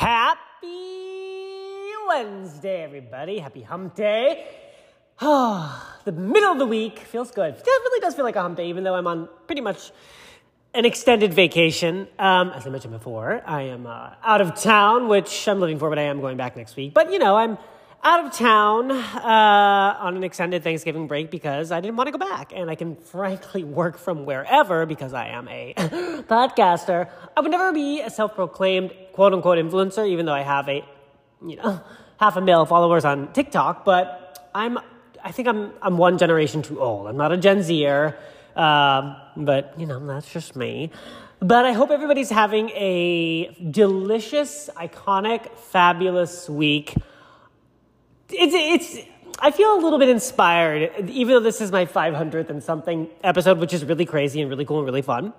Happy Wednesday, everybody. Happy hump day. Oh, the middle of the week feels good. Definitely does feel like a hump day, even though I'm on pretty much an extended vacation. Um, as I mentioned before, I am uh, out of town, which I'm living for, but I am going back next week. But, you know, I'm out of town uh, on an extended Thanksgiving break because I didn't want to go back. And I can frankly work from wherever because I am a podcaster. I would never be a self proclaimed quote unquote influencer, even though I have a, you know, half a mil followers on TikTok. But I'm, I think I'm, I'm one generation too old. I'm not a Gen Zer, um, but, you know, that's just me. But I hope everybody's having a delicious, iconic, fabulous week it's it's I feel a little bit inspired, even though this is my 500th and something episode, which is really crazy and really cool and really fun.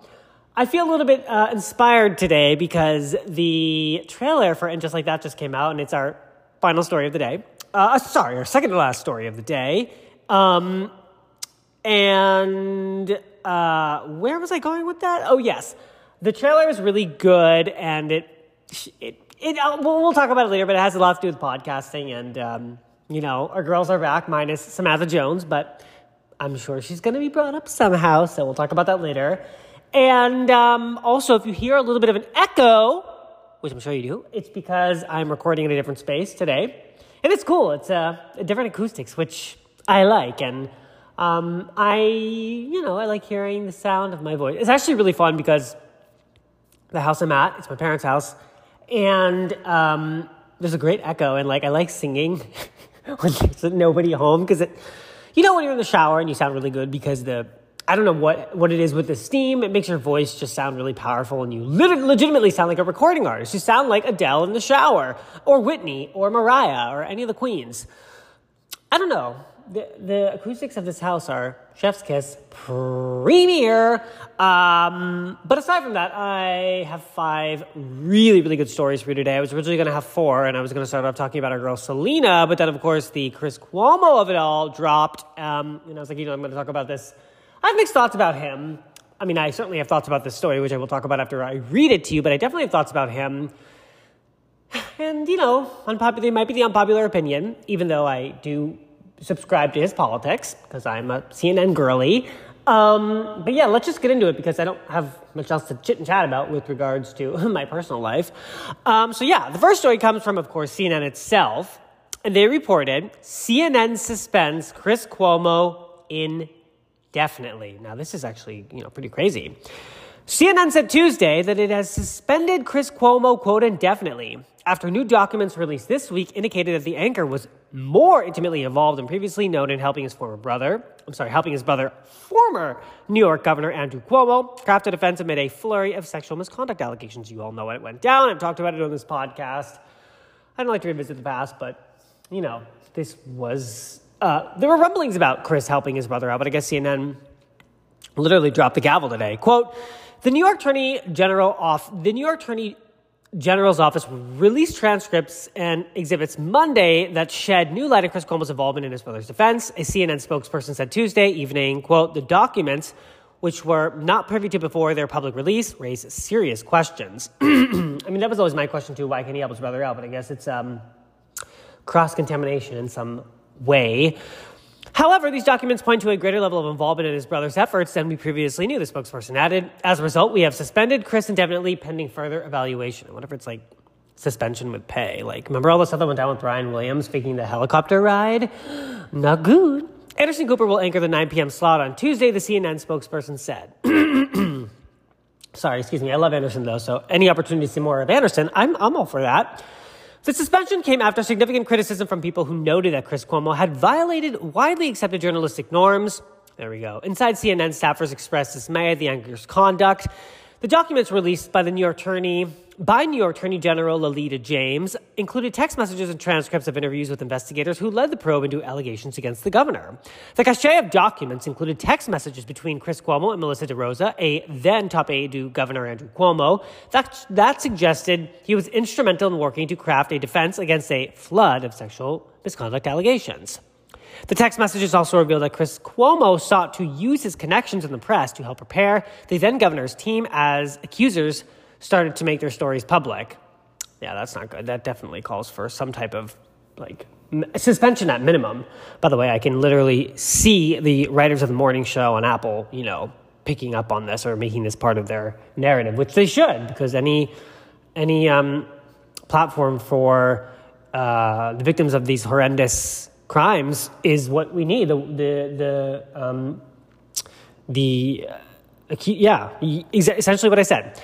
I feel a little bit uh, inspired today because the trailer for And Just Like That just came out, and it's our final story of the day. Uh, sorry, our second to last story of the day. Um, and uh, where was I going with that? Oh, yes. The trailer is really good, and it, it it, uh, we'll, we'll, talk about it later, but it has a lot to do with podcasting. And, um, you know, our girls are back, minus Samantha Jones, but I'm sure she's going to be brought up somehow. So we'll talk about that later. And um, also, if you hear a little bit of an echo, which I'm sure you do, it's because I'm recording in a different space today. And it's cool. It's uh, a different acoustics, which I like. And um, I, you know, I like hearing the sound of my voice. It's actually really fun because the house I'm at, it's my parents' house and um, there's a great echo, and like I like singing when there's nobody home because it, you know, when you're in the shower and you sound really good because the I don't know what what it is with the steam. It makes your voice just sound really powerful, and you lit- legitimately sound like a recording artist. You sound like Adele in the shower, or Whitney, or Mariah, or any of the queens. I don't know the, the acoustics of this house are chef's kiss premier. Um, but aside from that i have five really really good stories for you today. I was originally going to have four and i was going to start off talking about our girl selena but then of course the chris cuomo of it all dropped. Um, and i was like you know i'm going to talk about this. I have mixed thoughts about him. I mean i certainly have thoughts about this story which i will talk about after i read it to you but i definitely have thoughts about him. And you know unpopular might be the unpopular opinion even though i do subscribe to his politics because I'm a CNN girly. Um, but yeah, let's just get into it because I don't have much else to chit and chat about with regards to my personal life. Um, so yeah, the first story comes from, of course, CNN itself. And they reported CNN suspends Chris Cuomo indefinitely. Now, this is actually, you know, pretty crazy. CNN said Tuesday that it has suspended Chris Cuomo, quote, indefinitely after new documents released this week indicated that the anchor was more intimately involved than previously known in helping his former brother, I'm sorry, helping his brother, former New York Governor Andrew Cuomo, craft a defense amid a flurry of sexual misconduct allegations. You all know what went down. I've talked about it on this podcast. I don't like to revisit the past, but, you know, this was, uh, there were rumblings about Chris helping his brother out, but I guess CNN literally dropped the gavel today. Quote, the New York Attorney General off, the New York Attorney General's office released transcripts and exhibits Monday that shed new light on Chris Cuomo's involvement in his brother's defense. A CNN spokesperson said Tuesday evening, quote, the documents, which were not privy to before their public release, raise serious questions. I mean, that was always my question too. Why can't he help his brother out? But I guess it's um, cross contamination in some way. However, these documents point to a greater level of involvement in his brother's efforts than we previously knew, the spokesperson added. As a result, we have suspended Chris indefinitely pending further evaluation. I wonder if it's like suspension with pay. Like, remember all the stuff that went down with Brian Williams faking the helicopter ride? Not good. Anderson Cooper will anchor the 9 p.m. slot on Tuesday, the CNN spokesperson said. Sorry, excuse me. I love Anderson, though, so any opportunity to see more of Anderson, I'm, I'm all for that. The suspension came after significant criticism from people who noted that Chris Cuomo had violated widely accepted journalistic norms. There we go. Inside CNN, staffers expressed dismay at the anchor's conduct. The documents released by the New York Attorney by New York Attorney General Letitia James included text messages and transcripts of interviews with investigators who led the probe into allegations against the governor. The cache of documents included text messages between Chris Cuomo and Melissa DeRosa, a then top aide to Governor Andrew Cuomo, that, that suggested he was instrumental in working to craft a defense against a flood of sexual misconduct allegations. The text messages also revealed that Chris Cuomo sought to use his connections in the press to help prepare the then governor's team as accusers started to make their stories public. yeah, that's not good. That definitely calls for some type of like suspension at minimum. By the way, I can literally see the writers of the morning show on Apple, you know, picking up on this or making this part of their narrative, which they should, because any any um, platform for uh, the victims of these horrendous crimes is what we need. The the the um, the uh, yeah, essentially what I said.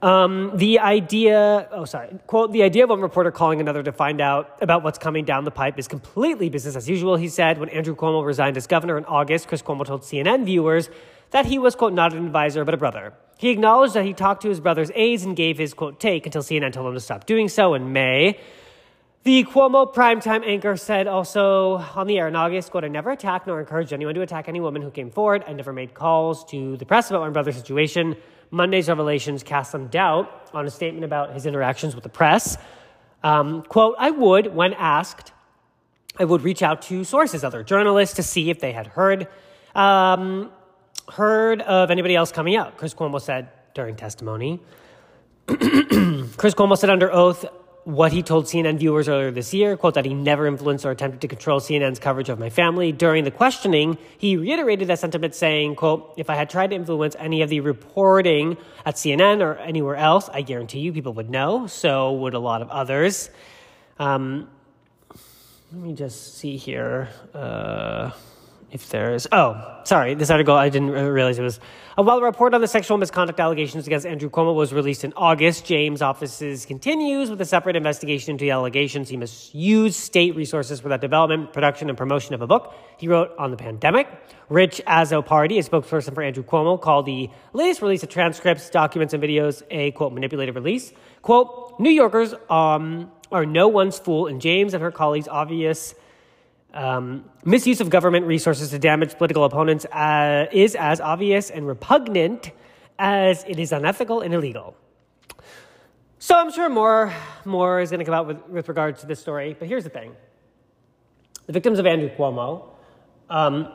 Um, the idea, oh, sorry, quote, the idea of one reporter calling another to find out about what's coming down the pipe is completely business as usual, he said. When Andrew Cuomo resigned as governor in August, Chris Cuomo told CNN viewers that he was, quote, not an advisor, but a brother. He acknowledged that he talked to his brother's aides and gave his, quote, take until CNN told him to stop doing so in May. The Cuomo primetime anchor said also on the air in August, quote, I never attacked nor encouraged anyone to attack any woman who came forward. I never made calls to the press about my brother's situation. Monday's revelations cast some doubt on a statement about his interactions with the press. Um, quote, I would, when asked, I would reach out to sources, other journalists, to see if they had heard, um, heard of anybody else coming out. Chris Cuomo said during testimony. Chris Cuomo said under oath, what he told CNN viewers earlier this year, quote, that he never influenced or attempted to control CNN's coverage of my family. During the questioning, he reiterated that sentiment saying, quote, if I had tried to influence any of the reporting at CNN or anywhere else, I guarantee you people would know. So would a lot of others. Um, let me just see here. Uh, if there's oh sorry this article i didn't realize it was uh, while the report on the sexual misconduct allegations against andrew cuomo was released in august james offices continues with a separate investigation into the allegations he misused state resources for that development production and promotion of a book he wrote on the pandemic. Rich azzopardi a spokesperson for andrew cuomo called the latest release of transcripts documents and videos a quote manipulated release. Quote new yorkers um, are no one's fool and james and her colleagues obvious um, misuse of government resources to damage political opponents uh, is as obvious and repugnant as it is unethical and illegal. So I'm sure more, more is going to come out with, with regard to this story. But here's the thing the victims of Andrew Cuomo, um,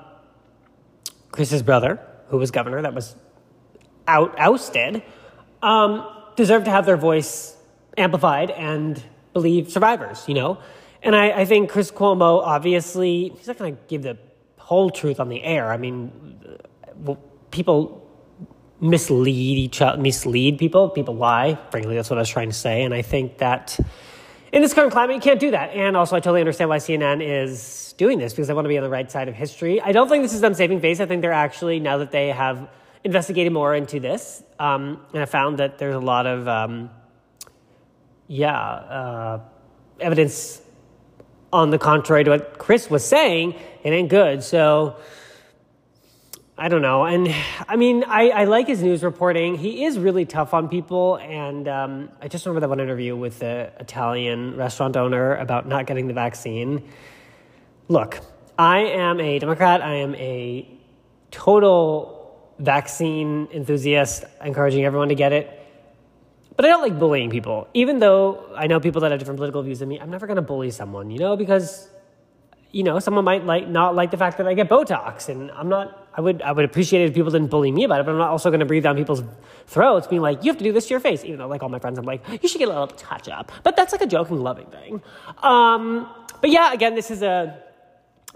Chris's brother, who was governor, that was out, ousted, um, deserve to have their voice amplified and believe survivors, you know? And I, I think Chris Cuomo, obviously, he's not going to give the whole truth on the air. I mean, well, people mislead each other, mislead people. People lie. Frankly, that's what I was trying to say. And I think that in this current climate, you can't do that. And also, I totally understand why CNN is doing this because they want to be on the right side of history. I don't think this is them saving face. I think they're actually, now that they have investigated more into this, um, and I found that there's a lot of, um, yeah, uh, evidence on the contrary to what Chris was saying, it ain't good. So I don't know. And I mean, I, I like his news reporting. He is really tough on people. And um, I just remember that one interview with the Italian restaurant owner about not getting the vaccine. Look, I am a Democrat. I am a total vaccine enthusiast, encouraging everyone to get it. But I don't like bullying people. Even though I know people that have different political views than me, I'm never going to bully someone, you know, because you know, someone might like not like the fact that I get Botox, and I'm not. I would I would appreciate it if people didn't bully me about it, but I'm not also going to breathe down people's throats, being like, "You have to do this to your face." Even though, like all my friends, I'm like, "You should get a little touch up," but that's like a joking, loving thing. Um, but yeah, again, this is a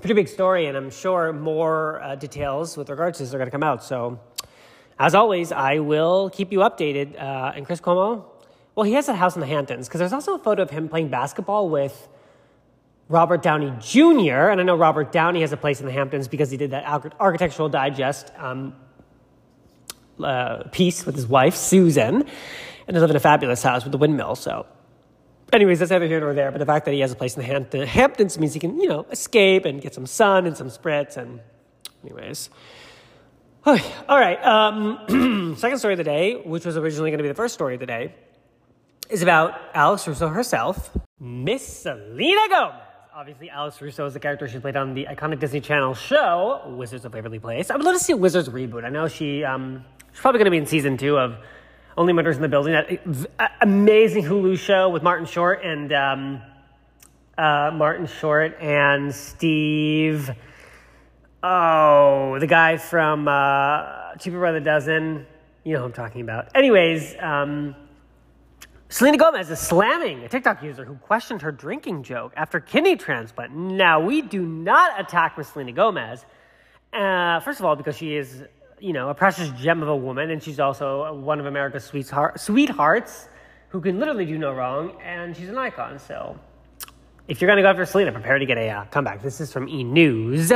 pretty big story, and I'm sure more uh, details with regards to this are going to come out. So as always, I will keep you updated. Uh, and Chris Cuomo, well, he has a house in the Hamptons because there's also a photo of him playing basketball with Robert Downey Jr. And I know Robert Downey has a place in the Hamptons because he did that Architectural Digest um, uh, piece with his wife, Susan. And they live in a fabulous house with the windmill. So, anyways, that's neither here nor there. But the fact that he has a place in the Hamptons, means he can, you know, escape and get some sun and some spritz. And, anyways. All right. Um, second story of the day, which was originally going to be the first story of the day, is about Alice Russo herself, Miss Selena Gomez. Obviously, Alice Russo is the character she played on the iconic Disney Channel show, Wizards of Waverly Place. I would love to see a Wizards reboot. I know she um, she's probably going to be in season two of Only Murders in the Building, that amazing Hulu show with Martin Short and um, uh, Martin Short and Steve. Oh, the guy from uh, Cheaper by the Dozen. You know who I'm talking about. Anyways, um, Selena Gomez is slamming a TikTok user who questioned her drinking joke after kidney transplant. Now, we do not attack Miss Selena Gomez. Uh, first of all, because she is, you know, a precious gem of a woman, and she's also one of America's sweetheart, sweethearts who can literally do no wrong, and she's an icon. So, if you're going to go after Selena, prepare to get a uh, comeback. This is from E News.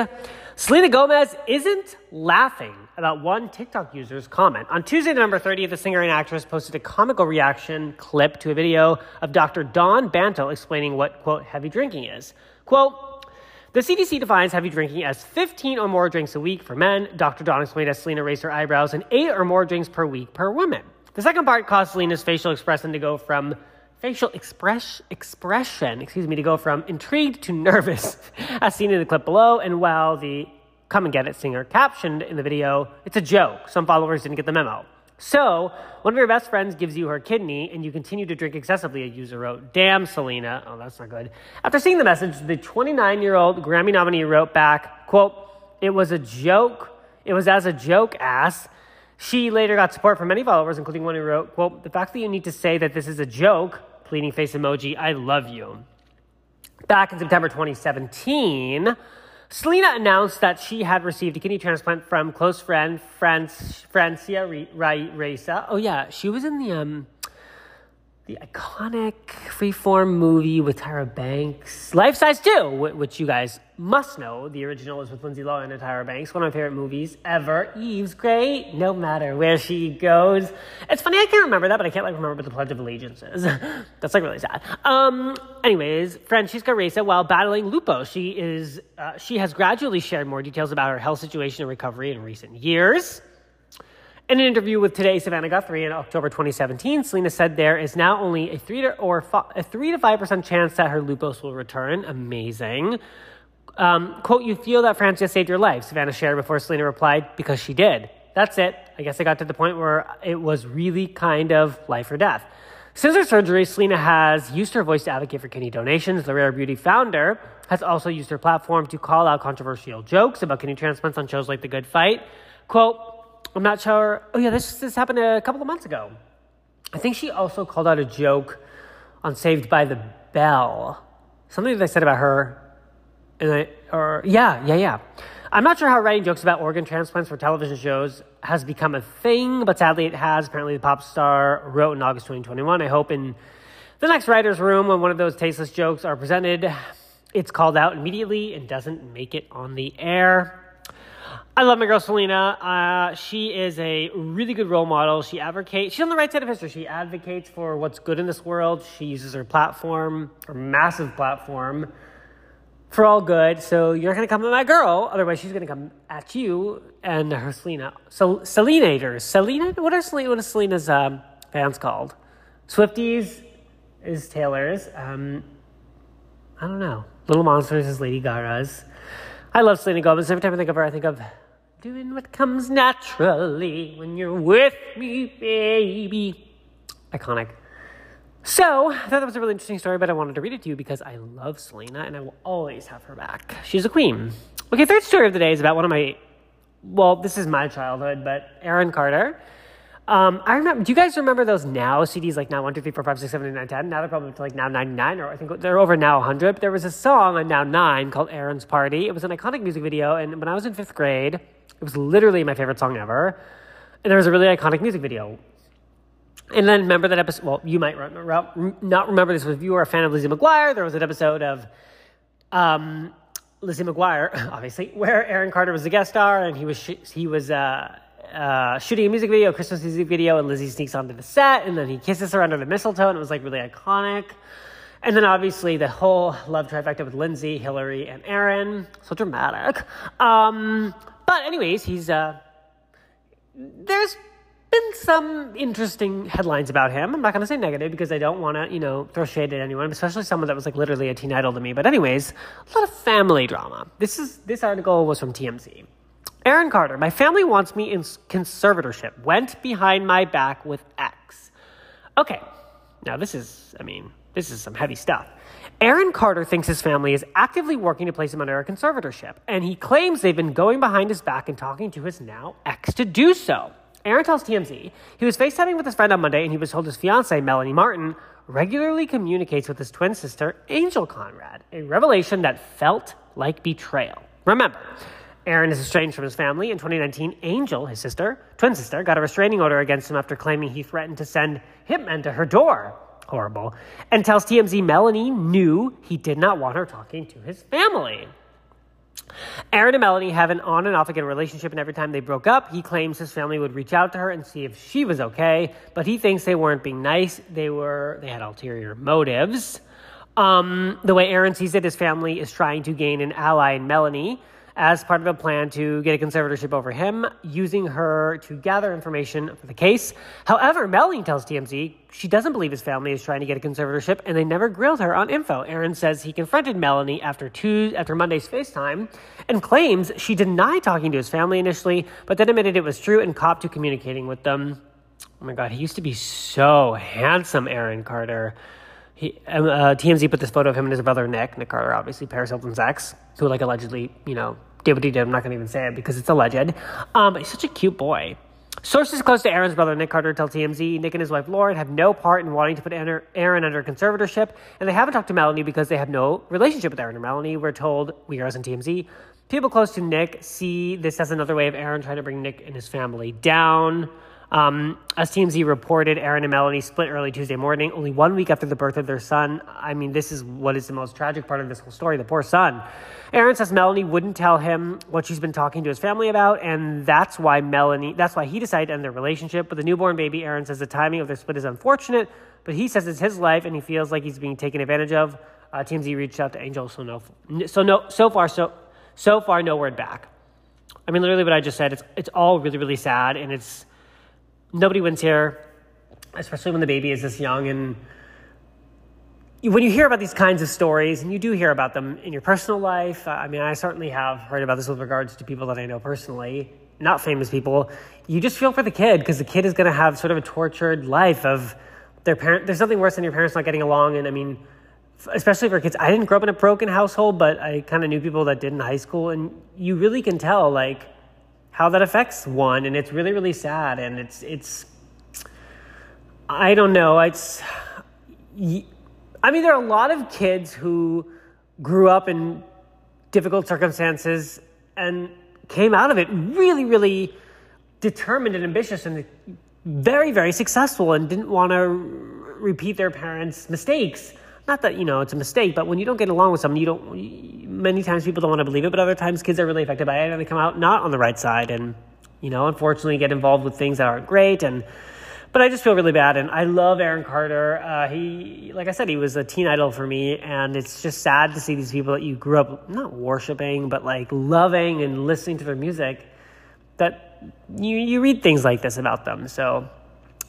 Selena Gomez isn't laughing about one TikTok user's comment. On Tuesday, November 30th, the singer and actress posted a comical reaction clip to a video of Dr. Don Banto explaining what, quote, heavy drinking is. Quote, the CDC defines heavy drinking as 15 or more drinks a week for men. Dr. Don explained as Selena raised her eyebrows, and eight or more drinks per week per woman. The second part caused Selena's facial expression to go from facial express, expression, excuse me, to go from intrigued to nervous, as seen in the clip below. And while the Come and Get It singer captioned in the video, it's a joke. Some followers didn't get the memo. So, one of your best friends gives you her kidney and you continue to drink excessively, a user wrote. Damn, Selena. Oh, that's not good. After seeing the message, the 29 year old Grammy nominee wrote back, quote, It was a joke. It was as a joke, ass. She later got support from many followers, including one who wrote, quote, The fact that you need to say that this is a joke, pleading face emoji, I love you. Back in September 2017, Selena announced that she had received a kidney transplant from close friend France, Francia Raisa. Oh yeah, she was in the um, the iconic freeform movie with Tyra Banks, Life Size 2, which you guys must know. The original is with Lindsay Lohan and Tyra Banks, one of my favorite movies ever. Eve's great, no matter where she goes. It's funny, I can't remember that, but I can't like remember what the Pledge of Allegiance is. That's like really sad. Um, anyways, Francesca Reza, while battling lupus, she is uh, she has gradually shared more details about her health situation and recovery in recent years. In an interview with Today Savannah Guthrie in October 2017, Selena said there is now only a three to or a three to five percent chance that her lupus will return. Amazing. Um, quote, you feel that Francis saved your life, Savannah shared before Selena replied, because she did. That's it. I guess I got to the point where it was really kind of life or death. Since her surgery, Selena has used her voice to advocate for kidney donations. The Rare Beauty founder has also used her platform to call out controversial jokes about kidney transplants on shows like The Good Fight. Quote, I'm not sure. Oh, yeah, this, this happened a couple of months ago. I think she also called out a joke on Saved by the Bell. Something that I said about her. And I, or, yeah, yeah, yeah. I'm not sure how writing jokes about organ transplants for television shows has become a thing, but sadly it has. Apparently, the pop star wrote in August 2021. I hope in the next writer's room, when one of those tasteless jokes are presented, it's called out immediately and doesn't make it on the air. I love my girl Selena. Uh, she is a really good role model. She advocates. She's on the right side of history. She advocates for what's good in this world. She uses her platform, her massive platform, for all good. So you're to come at my girl. Otherwise, she's to come at you and her Selena. So Selenators. Selena. What are Selena? What are Selena's um, fans called? Swifties is Taylor's. Um, I don't know. Little Monsters is Lady Gaga's. I love Selena Gomez. Every time I think of her, I think of doing what comes naturally when you're with me, baby. Iconic. So, I thought that was a really interesting story, but I wanted to read it to you because I love Selena and I will always have her back. She's a queen. Okay, third story of the day is about one of my, well, this is my childhood, but Aaron Carter. Um, I remember. Do you guys remember those now CDs like now one two three four five six seven eight nine ten? Now they're probably to like now ninety nine, or I think they're over now hundred. But there was a song on now nine called Aaron's Party. It was an iconic music video, and when I was in fifth grade, it was literally my favorite song ever. And there was a really iconic music video. And then remember that episode. Well, you might not remember this, but if you were a fan of Lizzie McGuire, there was an episode of um, Lizzie McGuire, obviously, where Aaron Carter was a guest star, and he was he was. Uh, uh, shooting a music video, a Christmas music video, and Lizzie sneaks onto the set, and then he kisses her under the mistletoe, and it was like really iconic. And then obviously the whole love trifecta with Lindsay, Hillary, and Aaron. So dramatic. Um, but anyways, he's uh, there's been some interesting headlines about him. I'm not going to say negative because I don't want to, you know, throw shade at anyone, especially someone that was like literally a teen idol to me. But anyways, a lot of family drama. This is this article was from TMZ. Aaron Carter, my family wants me in conservatorship. Went behind my back with X. Okay, now this is, I mean, this is some heavy stuff. Aaron Carter thinks his family is actively working to place him under a conservatorship, and he claims they've been going behind his back and talking to his now ex to do so. Aaron tells TMZ he was FaceTiming with his friend on Monday and he was told his fiancee, Melanie Martin, regularly communicates with his twin sister, Angel Conrad, a revelation that felt like betrayal. Remember, Aaron is estranged from his family. In 2019, Angel, his sister, twin sister, got a restraining order against him after claiming he threatened to send hitmen to her door. Horrible. And tells TMZ Melanie knew he did not want her talking to his family. Aaron and Melanie have an on and off again relationship, and every time they broke up, he claims his family would reach out to her and see if she was okay. But he thinks they weren't being nice; they were they had ulterior motives. Um, the way Aaron sees it, his family is trying to gain an ally in Melanie as part of a plan to get a conservatorship over him, using her to gather information for the case. However, Melanie tells TMZ she doesn't believe his family is trying to get a conservatorship, and they never grilled her on info. Aaron says he confronted Melanie after two after Monday's FaceTime and claims she denied talking to his family initially, but then admitted it was true and copped to communicating with them. Oh my God, he used to be so handsome, Aaron Carter. He, um, uh, TMZ put this photo of him and his brother Nick, Nick Carter, obviously Paris Hilton's ex, who like allegedly, you know, did what he did. I'm not going to even say it because it's alleged. Um, he's such a cute boy. Sources close to Aaron's brother Nick Carter tell TMZ Nick and his wife Lauren have no part in wanting to put Aaron under conservatorship, and they haven't talked to Melanie because they have no relationship with Aaron and Melanie. We're told, we are as in TMZ, people close to Nick see this as another way of Aaron trying to bring Nick and his family down. Um, as TMZ reported, Aaron and Melanie split early Tuesday morning, only one week after the birth of their son. I mean, this is what is the most tragic part of this whole story the poor son. Aaron says Melanie wouldn't tell him what she's been talking to his family about, and that's why Melanie, that's why he decided to end their relationship. With the newborn baby, Aaron says the timing of their split is unfortunate, but he says it's his life and he feels like he's being taken advantage of. Uh, TMZ reached out to Angel, so no, so no, so far, so so far, no word back. I mean, literally, what I just said. It's it's all really, really sad, and it's nobody wins here, especially when the baby is this young. And when you hear about these kinds of stories, and you do hear about them in your personal life, I mean, I certainly have heard about this with regards to people that I know personally, not famous people. You just feel for the kid because the kid is going to have sort of a tortured life of their parent. There's nothing worse than your parents not getting along. And I mean, especially for kids, I didn't grow up in a broken household, but I kind of knew people that did in high school, and you really can tell, like, how that affects one, and it's really really sad, and it's it's I don't know, it's I mean there are a lot of kids who grew up in difficult circumstances and came out of it really really determined and ambitious and very very successful and didn't want to repeat their parents' mistakes not that you know it's a mistake, but when you don't get along with someone, you don't. Many times people don't want to believe it, but other times kids are really affected by it and they come out not on the right side, and you know, unfortunately, get involved with things that aren't great. And but I just feel really bad, and I love Aaron Carter. Uh, he, like I said, he was a teen idol for me, and it's just sad to see these people that you grew up not worshiping, but like loving and listening to their music. That you you read things like this about them, so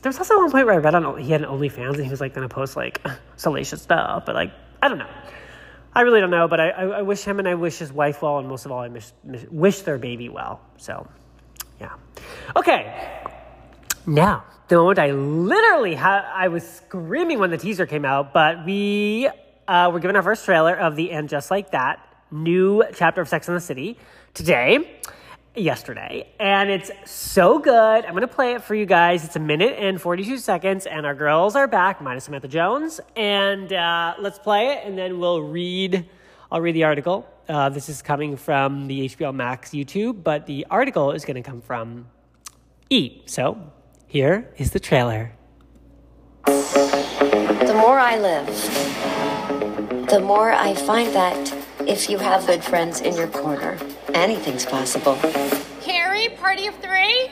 there's also one point where I read on he had an OnlyFans and he was like going to post like salacious stuff, but like I don't know. I really don't know, but I, I, I, wish him and I wish his wife well, and most of all, I miss, miss, wish their baby well. So, yeah. Okay. Now, the moment I literally had, I was screaming when the teaser came out, but we uh, were given our first trailer of the And Just Like That new chapter of Sex and the City today yesterday, and it's so good. I'm to play it for you guys. It's a minute and 42 seconds, and our girls are back, minus Samantha Jones. And uh, let's play it, and then we'll read. I'll read the article. Uh, this is coming from the HBO Max YouTube, but the article is to come from E. So here is the trailer. The more I live, the more I find that if you have good friends in your corner, anything's possible. Carrie, party of three?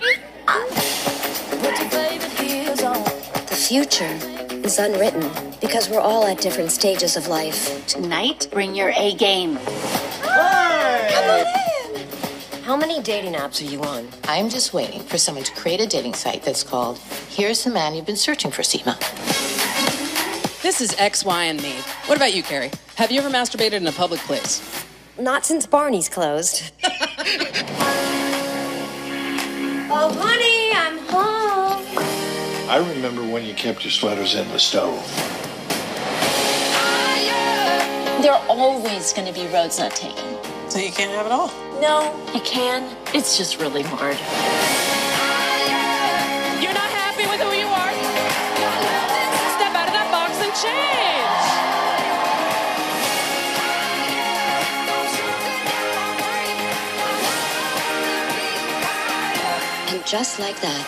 The future is unwritten because we're all at different stages of life. Tonight, bring your A game. Hey! Come on in. How many dating apps are you on? I'm just waiting for someone to create a dating site that's called Here's the Man You've Been Searching for, Seema. This is X, Y, and me. What about you, Carrie? Have you ever masturbated in a public place? Not since Barney's closed. oh, honey, I'm home. I remember when you kept your sweaters in the stove. There are always going to be roads not taken. So you can't have it all? No, you can. It's just really hard. And just like that,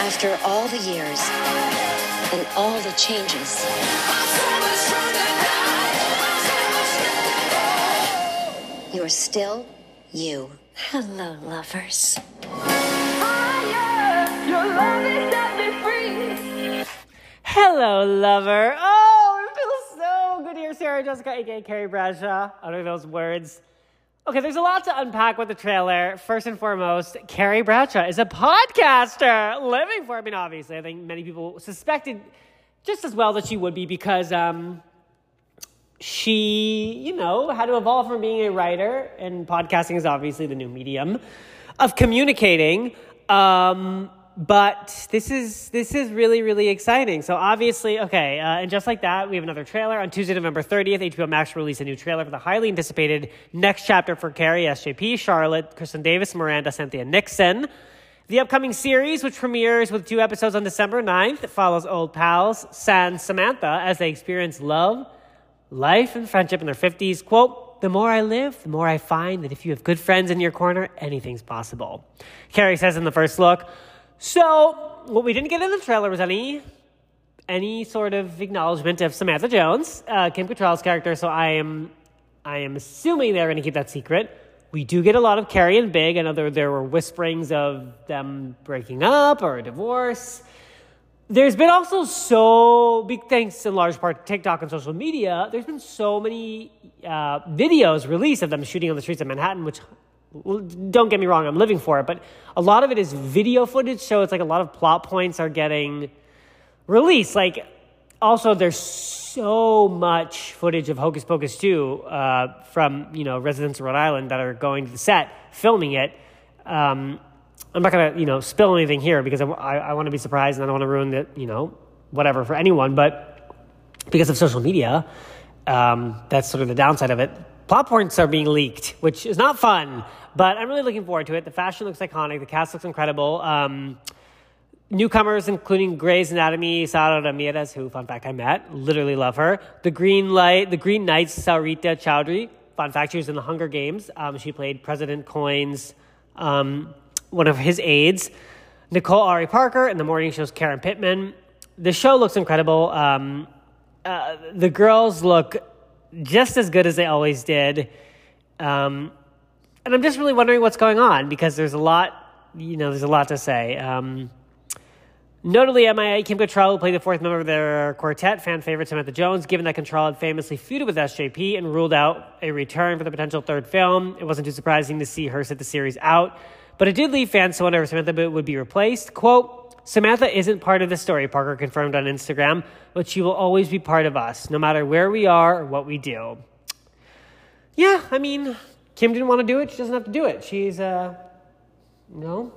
after all the years and all the changes, you're still you. Hello, lovers. Hello, lover. Oh, it feels so good to hear Sarah Jessica, aka Carrie Bradshaw, utter those words. Okay, there's a lot to unpack with the trailer. First and foremost, Carrie Bradshaw is a podcaster living for. I mean, obviously, I think many people suspected just as well that she would be because um, she, you know, had to evolve from being a writer, and podcasting is obviously the new medium of communicating. Um, but this is this is really really exciting. So obviously, okay, uh, and just like that, we have another trailer on Tuesday, November thirtieth. HBO Max released a new trailer for the highly anticipated next chapter for Carrie, SJP, Charlotte, Kristin Davis, Miranda, Cynthia Nixon. The upcoming series, which premieres with two episodes on December 9th, follows old pals San Samantha as they experience love, life, and friendship in their 50s. Quote, the more I live, the more I find that if you have good friends in your corner, anything's possible. Carrie says in the first look. So, what we didn't get in the trailer was any any sort of acknowledgement of Samantha Jones, uh, Kim Cattrall's character. So I am I am assuming they're going to keep that secret. We do get a lot of Carrie and Big. I know there, there were whisperings of them breaking up or a divorce. There's been also so big thanks in large part to TikTok and social media. There's been so many uh, videos released of them shooting on the streets of Manhattan, which don't get me wrong, I'm living for it, but a lot of it is video footage, so it's like a lot of plot points are getting released. Like, also, there's so much footage of Hocus Pocus 2 uh, from, you know, residents of Rhode Island that are going to the set, filming it. Um, I'm not going to, you know, spill anything here because I, I, I want to be surprised and I don't want to ruin the, you know, whatever for anyone, but because of social media, um, that's sort of the downside of it. Plot points are being leaked, which is not fun, but I'm really looking forward to it. The fashion looks iconic, the cast looks incredible. Um, newcomers, including Grey's Anatomy, Sara Ramirez, who, fun fact, I met, literally love her. The Green Light, the Green Knights, Sarita Choudhury, fun fact, she was in the Hunger Games. Um, she played President Coin's um, one of his aides. Nicole Ari Parker in the morning show's Karen Pittman. The show looks incredible. Um, uh, the girls look just as good as they always did. Um, and I'm just really wondering what's going on because there's a lot, you know, there's a lot to say. Um, notably, MIA Kim Cattrall, who played the fourth member of their quartet, fan favorite Samantha Jones, given that Cattrall had famously feuded with SJP and ruled out a return for the potential third film. It wasn't too surprising to see her sit the series out, but it did leave fans to wonder if Samantha would be replaced. Quote, Samantha isn't part of the story, Parker confirmed on Instagram, but she will always be part of us, no matter where we are or what we do. Yeah, I mean, Kim didn't want to do it. She doesn't have to do it. She's, uh, you know,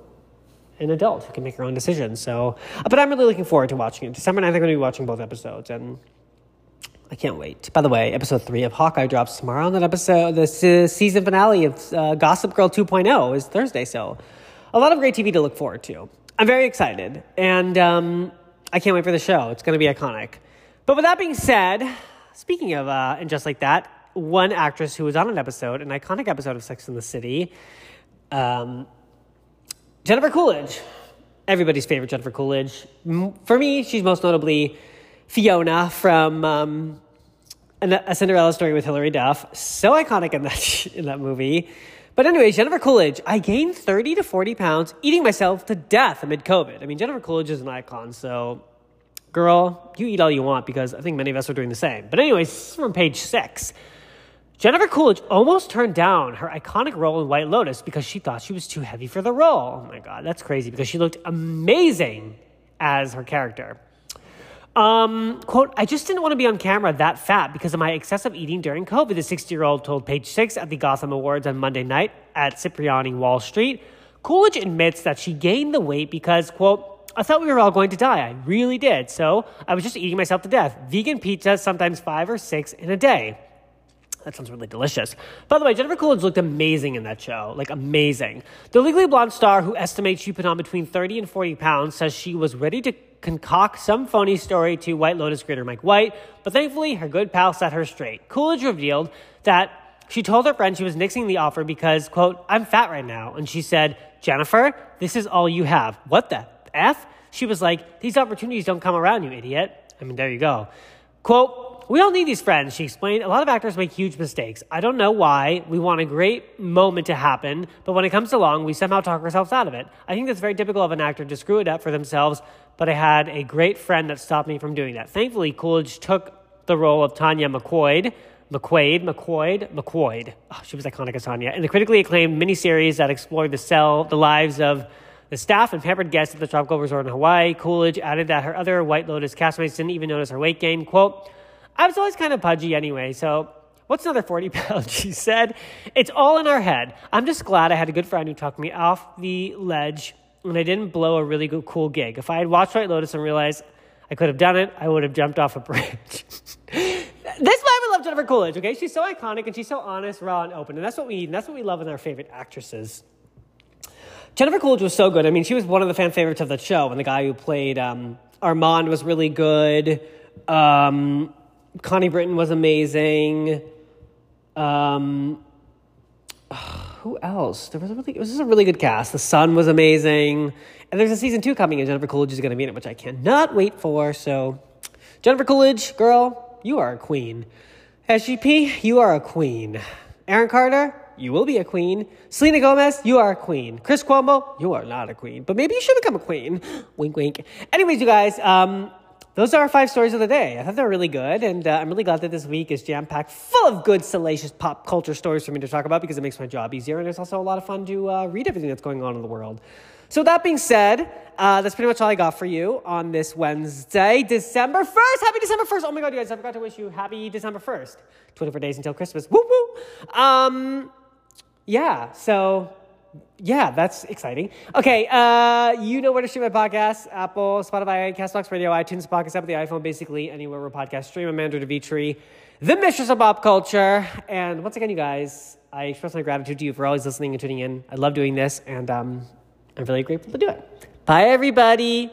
an adult who can make her own decisions. So, but I'm really looking forward to watching it. December 9th, I'm going to be watching both episodes, and I can't wait. By the way, episode three of Hawkeye drops tomorrow. And that episode, the season finale of uh, Gossip Girl 2.0 is Thursday. So, a lot of great TV to look forward to. I'm very excited, and um, I can't wait for the show. It's going to be iconic. But with that being said, speaking of, uh, and just like that, one actress who was on an episode, an iconic episode of Sex in the City, um, Jennifer Coolidge. Everybody's favorite Jennifer Coolidge. For me, she's most notably Fiona from um, A Cinderella Story with Hilary Duff. So iconic in that, in that movie. But anyway, Jennifer Coolidge, I gained 30 to 40 pounds eating myself to death amid COVID. I mean, Jennifer Coolidge is an icon, so girl, you eat all you want because I think many of us are doing the same. But anyways, from page six. Jennifer Coolidge almost turned down her iconic role in White Lotus because she thought she was too heavy for the role. Oh my God, that's crazy because she looked amazing as her character. Um, quote, I just didn't want to be on camera that fat because of my excessive eating during COVID, the 60 year old told Page Six at the Gotham Awards on Monday night at Cipriani Wall Street. Coolidge admits that she gained the weight because, quote, I thought we were all going to die. I really did. So I was just eating myself to death. Vegan pizza, sometimes five or six in a day. That sounds really delicious. By the way, Jennifer Coolidge looked amazing in that show. Like, amazing. The Legally Blonde star, who estimates she put on between 30 and 40 pounds, says she was ready to concoct some phony story to White Lotus creator Mike White, but thankfully her good pal set her straight. Coolidge revealed that she told her friend she was nixing the offer because, quote, I'm fat right now. And she said, Jennifer, this is all you have. What the F? She was like, these opportunities don't come around, you idiot. I mean, there you go. Quote, we all need these friends, she explained. A lot of actors make huge mistakes. I don't know why. We want a great moment to happen, but when it comes along, we somehow talk ourselves out of it. I think that's very typical of an actor to screw it up for themselves, but I had a great friend that stopped me from doing that. Thankfully, Coolidge took the role of Tanya McQuoid. McQuaid, McQuoid, McQuoid. Oh, she was iconic as Tanya. In the critically acclaimed miniseries that explored the cell, the lives of the staff and pampered guests at the tropical resort in Hawaii, Coolidge added that her other White Lotus castmates didn't even notice her weight gain. Quote, I was always kind of pudgy anyway, so what's another 40 pounds? She said, It's all in our head. I'm just glad I had a good friend who talked me off the ledge and I didn't blow a really good, cool gig. If I had watched White Lotus and realized I could have done it, I would have jumped off a bridge. That's why we love Jennifer Coolidge, okay? She's so iconic and she's so honest, raw, and open. And that's what we need. And that's what we love in our favorite actresses. Jennifer Coolidge was so good. I mean, she was one of the fan favorites of the show. And the guy who played um, Armand was really good. Um, Connie Britton was amazing. Um, who else? There was a really, it was just a really good cast. The Son was amazing. And there's a season two coming, and Jennifer Coolidge is going to be in it, which I cannot wait for. So, Jennifer Coolidge, girl, you are a queen. SGP, you are a queen. Aaron Carter, you will be a queen. Selena Gomez, you are a queen. Chris Cuomo, you are not a queen, but maybe you should become a queen. wink, wink. Anyways, you guys, um, those are our five stories of the day. I thought they were really good, and uh, I'm really glad that this week is jam packed full of good, salacious pop culture stories for me to talk about because it makes my job easier, and it's also a lot of fun to uh, read everything that's going on in the world. So, that being said, uh, that's pretty much all I got for you on this Wednesday, December 1st. Happy December 1st. Oh my God, you guys, I forgot to wish you happy December 1st. 24 days until Christmas. Woo woo. Um, yeah, so yeah, that's exciting. Okay, uh, you know where to stream my podcast Apple, Spotify, Castbox Radio, iTunes, Podcast App, the iPhone, basically anywhere where podcasts stream. I'm Andrew DeVitri, the mistress of pop culture. And once again, you guys, I express my gratitude to you for always listening and tuning in. I love doing this, and um, I'm really grateful to do it. Bye, everybody.